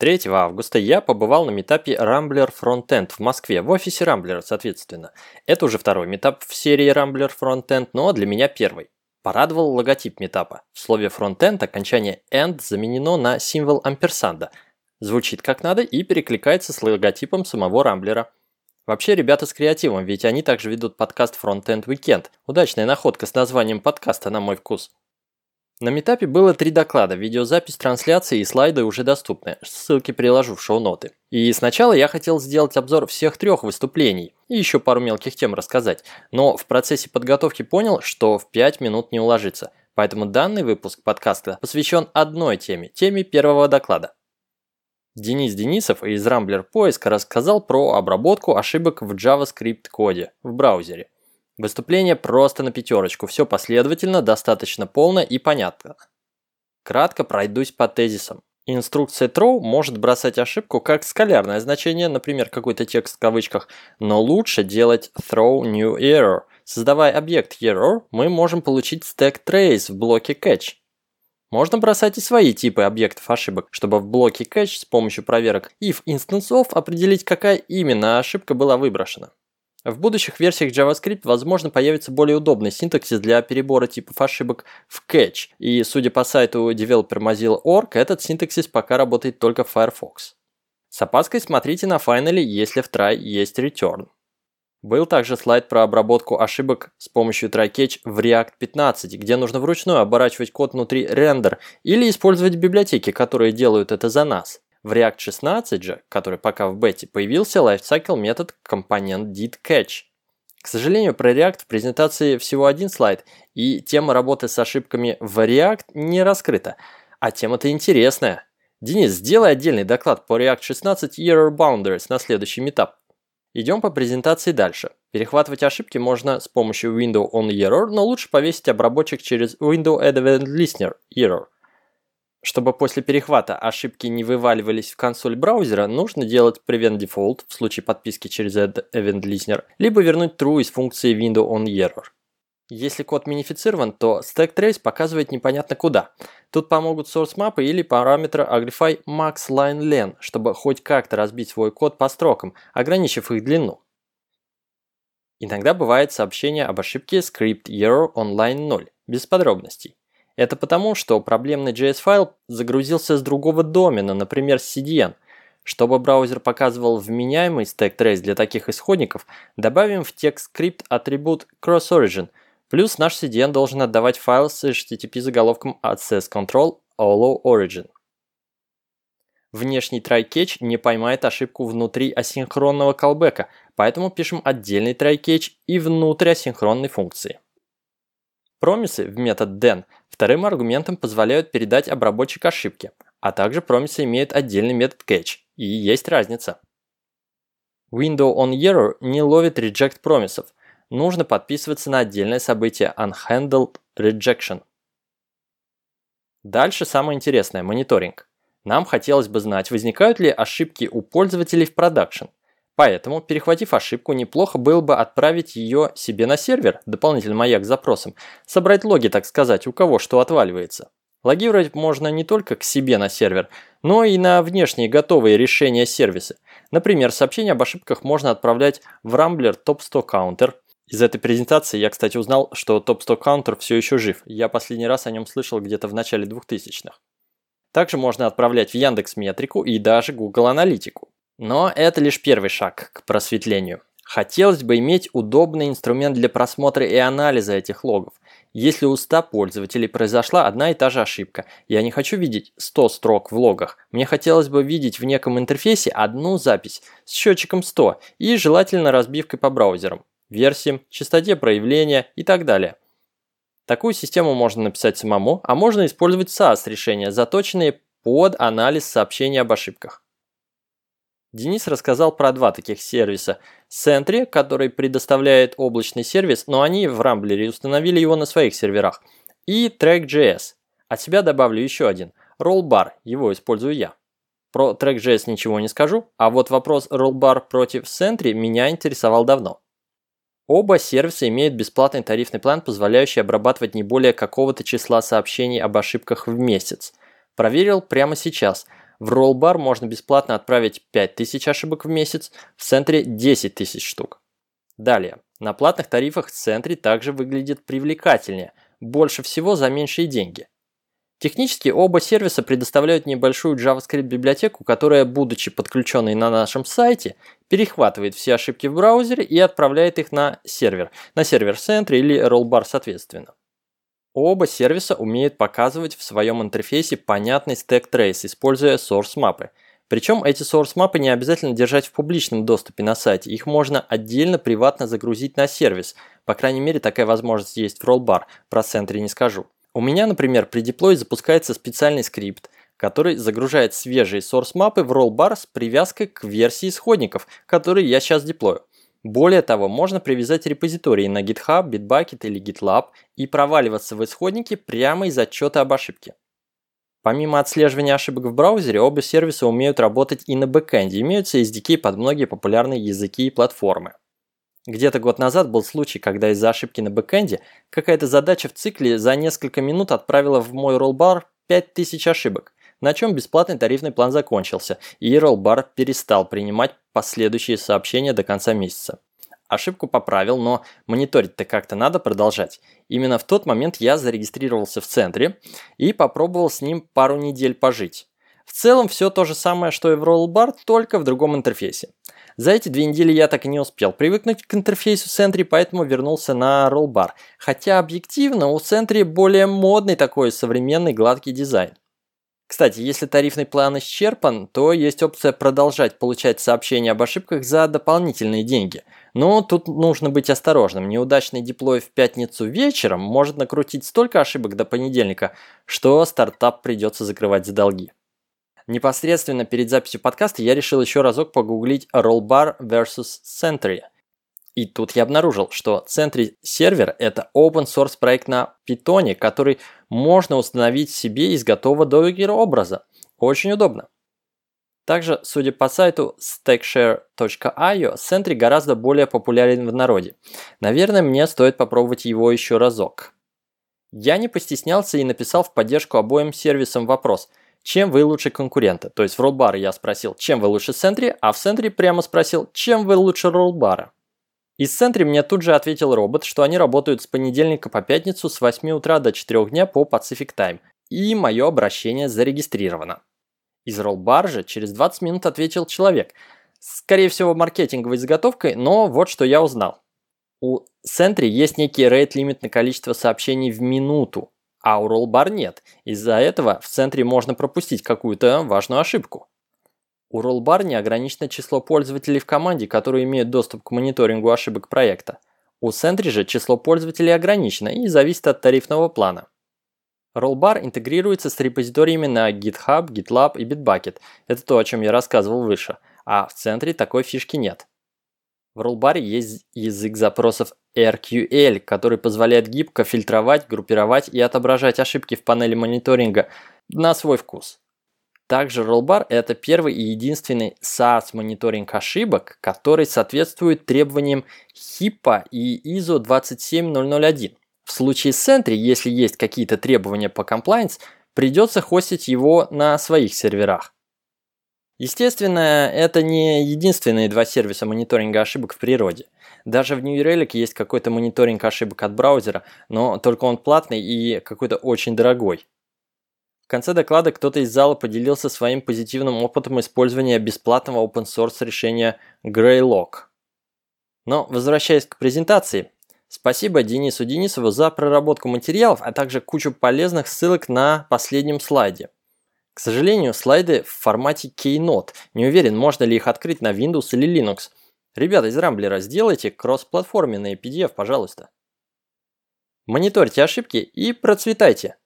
3 августа я побывал на метапе Rambler Frontend в Москве, в офисе Rambler, соответственно. Это уже второй метап в серии Rambler Frontend, но для меня первый. Порадовал логотип метапа. В слове Frontend окончание end заменено на символ амперсанда. Звучит как надо и перекликается с логотипом самого Рамблера. Вообще, ребята с креативом, ведь они также ведут подкаст Frontend Weekend. Удачная находка с названием подкаста на мой вкус. На метапе было три доклада, видеозапись трансляции и слайды уже доступны, ссылки приложу в шоу-ноты. И сначала я хотел сделать обзор всех трех выступлений и еще пару мелких тем рассказать, но в процессе подготовки понял, что в 5 минут не уложится, поэтому данный выпуск подкаста посвящен одной теме, теме первого доклада. Денис Денисов из Rambler Поиска рассказал про обработку ошибок в JavaScript коде в браузере – Выступление просто на пятерочку, все последовательно, достаточно полно и понятно. Кратко пройдусь по тезисам. Инструкция throw может бросать ошибку как скалярное значение, например, какой-то текст в кавычках, но лучше делать throw new error. Создавая объект error, мы можем получить stack trace в блоке catch. Можно бросать и свои типы объектов ошибок, чтобы в блоке catch с помощью проверок if инстансов определить, какая именно ошибка была выброшена. В будущих версиях JavaScript, возможно, появится более удобный синтаксис для перебора типов ошибок в catch, и, судя по сайту developer.mozilla.org, этот синтаксис пока работает только в Firefox. С опаской смотрите на Finally, если в try есть return. Был также слайд про обработку ошибок с помощью try-catch в React 15, где нужно вручную оборачивать код внутри render или использовать библиотеки, которые делают это за нас. В React 16 же, который пока в бете, появился lifecycle метод компонент didCatch. К сожалению, про React в презентации всего один слайд, и тема работы с ошибками в React не раскрыта. А тема-то интересная. Денис, сделай отдельный доклад по React 16 Error Boundaries на следующий метап. Идем по презентации дальше. Перехватывать ошибки можно с помощью Window on Error, но лучше повесить обработчик через Window Event Listener Error – чтобы после перехвата ошибки не вываливались в консоль браузера, нужно делать prevent default в случае подписки через Event Listener, либо вернуть true из функции window on error. Если код минифицирован, то stack trace показывает непонятно куда. Тут помогут source мапы или параметры agrify max line len, чтобы хоть как-то разбить свой код по строкам, ограничив их длину. Иногда бывает сообщение об ошибке script error on line 0, без подробностей. Это потому, что проблемный JS-файл загрузился с другого домена, например, с CDN. Чтобы браузер показывал вменяемый stack trace для таких исходников, добавим в текст скрипт атрибут cross-origin, плюс наш CDN должен отдавать файл с HTTP заголовком access control allow origin. Внешний try-catch не поймает ошибку внутри асинхронного callback, поэтому пишем отдельный try-catch и внутрь асинхронной функции. Промисы в метод then вторым аргументом позволяют передать обработчик ошибки, а также промисы имеют отдельный метод catch, и есть разница. Window on Error не ловит reject промисов, нужно подписываться на отдельное событие unhandled rejection. Дальше самое интересное – мониторинг. Нам хотелось бы знать, возникают ли ошибки у пользователей в продакшн. Поэтому, перехватив ошибку, неплохо было бы отправить ее себе на сервер, дополнительный маяк с запросом, собрать логи, так сказать, у кого что отваливается. Логировать можно не только к себе на сервер, но и на внешние готовые решения сервиса. Например, сообщение об ошибках можно отправлять в Rambler Top 100 Counter. Из этой презентации я, кстати, узнал, что Top 100 Counter все еще жив. Я последний раз о нем слышал где-то в начале 2000-х. Также можно отправлять в Яндекс Метрику и даже Google Аналитику. Но это лишь первый шаг к просветлению. Хотелось бы иметь удобный инструмент для просмотра и анализа этих логов. Если у 100 пользователей произошла одна и та же ошибка, я не хочу видеть 100 строк в логах. Мне хотелось бы видеть в неком интерфейсе одну запись с счетчиком 100 и желательно разбивкой по браузерам, версиям, частоте проявления и так далее. Такую систему можно написать самому, а можно использовать SaaS решения, заточенные под анализ сообщений об ошибках. Денис рассказал про два таких сервиса. Sentry, который предоставляет облачный сервис, но они в Рамблере установили его на своих серверах. И Track.js. От себя добавлю еще один. Rollbar, его использую я. Про Track.js ничего не скажу, а вот вопрос Rollbar против Sentry меня интересовал давно. Оба сервиса имеют бесплатный тарифный план, позволяющий обрабатывать не более какого-то числа сообщений об ошибках в месяц. Проверил прямо сейчас – В Rollbar можно бесплатно отправить 5000 ошибок в месяц, в центре 10 тысяч штук. Далее. На платных тарифах в центре также выглядит привлекательнее, больше всего за меньшие деньги. Технически оба сервиса предоставляют небольшую JavaScript-библиотеку, которая, будучи подключенной на нашем сайте, перехватывает все ошибки в браузере и отправляет их на сервер, на сервер центре или Rollbar соответственно. Оба сервиса умеют показывать в своем интерфейсе понятный стек трейс, используя source мапы. Причем эти source мапы не обязательно держать в публичном доступе на сайте, их можно отдельно приватно загрузить на сервис. По крайней мере такая возможность есть в Rollbar, про центре не скажу. У меня, например, при деплое запускается специальный скрипт, который загружает свежие source мапы в Rollbar с привязкой к версии исходников, которые я сейчас деплою. Более того, можно привязать репозитории на GitHub, Bitbucket или GitLab и проваливаться в исходники прямо из отчета об ошибке. Помимо отслеживания ошибок в браузере, оба сервиса умеют работать и на бэкэнде, имеются SDK под многие популярные языки и платформы. Где-то год назад был случай, когда из-за ошибки на бэкэнде какая-то задача в цикле за несколько минут отправила в мой роллбар 5000 ошибок, на чем бесплатный тарифный план закончился, и роллбар перестал принимать последующие сообщения до конца месяца. Ошибку поправил, но мониторить-то как-то надо продолжать. Именно в тот момент я зарегистрировался в центре и попробовал с ним пару недель пожить. В целом все то же самое, что и в Rollbar, только в другом интерфейсе. За эти две недели я так и не успел привыкнуть к интерфейсу Sentry, поэтому вернулся на Rollbar. Хотя объективно у Sentry более модный такой современный гладкий дизайн. Кстати, если тарифный план исчерпан, то есть опция продолжать получать сообщения об ошибках за дополнительные деньги. Но тут нужно быть осторожным. Неудачный деплой в пятницу вечером может накрутить столько ошибок до понедельника, что стартап придется закрывать за долги. Непосредственно перед записью подкаста я решил еще разок погуглить Rollbar vs Sentry. И тут я обнаружил, что Sentry сервер – это open source проект на Python, который можно установить себе из готового доггер образа. Очень удобно. Также, судя по сайту stackshare.io, Sentry гораздо более популярен в народе. Наверное, мне стоит попробовать его еще разок. Я не постеснялся и написал в поддержку обоим сервисам вопрос – чем вы лучше конкурента. То есть в роллбар я спросил, чем вы лучше Сентри, а в Сентри прямо спросил, чем вы лучше роллбара. Из Сентри мне тут же ответил робот, что они работают с понедельника по пятницу с 8 утра до 4 дня по Pacific Time, и мое обращение зарегистрировано. Из роллбар же через 20 минут ответил человек, скорее всего маркетинговой заготовкой, но вот что я узнал. У Сентри есть некий рейт-лимит на количество сообщений в минуту, а у Rollbar нет. Из-за этого в центре можно пропустить какую-то важную ошибку. У Rollbar неограниченное число пользователей в команде, которые имеют доступ к мониторингу ошибок проекта. У Sentry же число пользователей ограничено и зависит от тарифного плана. Rollbar интегрируется с репозиториями на GitHub, GitLab и Bitbucket. Это то, о чем я рассказывал выше. А в центре такой фишки нет. В Rollbar есть язык запросов RQL, который позволяет гибко фильтровать, группировать и отображать ошибки в панели мониторинга на свой вкус. Также Rollbar – это первый и единственный SaaS-мониторинг ошибок, который соответствует требованиям HIPAA и ISO 27001. В случае с Sentry, если есть какие-то требования по compliance, придется хостить его на своих серверах. Естественно, это не единственные два сервиса мониторинга ошибок в природе. Даже в New Relic есть какой-то мониторинг ошибок от браузера, но только он платный и какой-то очень дорогой. Конце доклада кто-то из зала поделился своим позитивным опытом использования бесплатного open source решения Greylock. Но возвращаясь к презентации, спасибо Денису Денисову за проработку материалов, а также кучу полезных ссылок на последнем слайде – к сожалению, слайды в формате Keynote. Не уверен, можно ли их открыть на Windows или Linux. Ребята из Рамблера, сделайте кроссплатформенные PDF, пожалуйста. Мониторьте ошибки и процветайте!